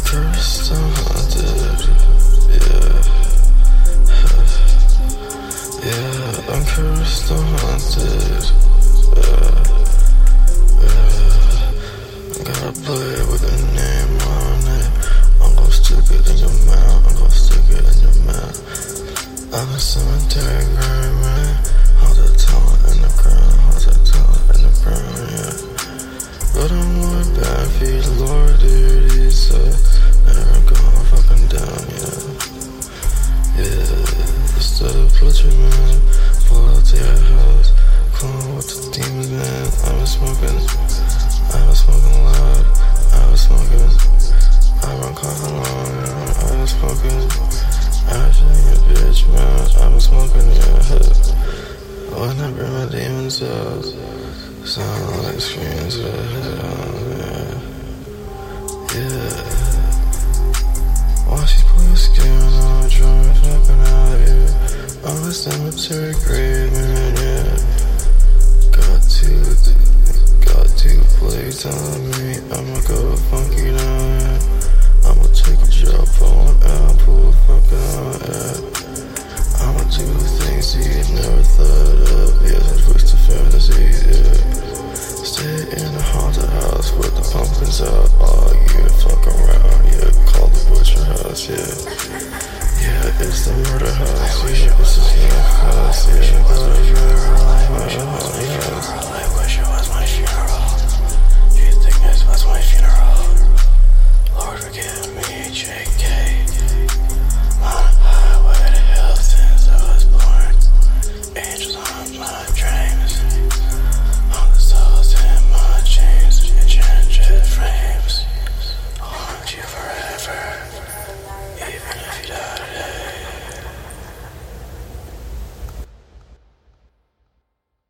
cursed, I'm haunted. Yeah. Yeah, I'm cursed, I'm haunted. Yeah. Yeah. I gotta play with a name on it. I'm gonna stick it in your mouth. I'm gonna stick it in your mouth. I'm a cemetery of plutching, man, pull out to your house, clone with the demons, man. I was smoking, I was smoking loud, I was smoking, I run car along, yeah. I was smoking, I actually a bitch, man. I was smoking, yeah. When I bring my demons out, sound like screams, yeah. lips are gray when it Got to, got to play. on me. I'ma go funky now. I'ma take a drop on Apple, fucking on app. I'ma do things you never thought of. Yeah, I'm twisted fantasy. it's the murder house. Yeah, this is the house. Yeah,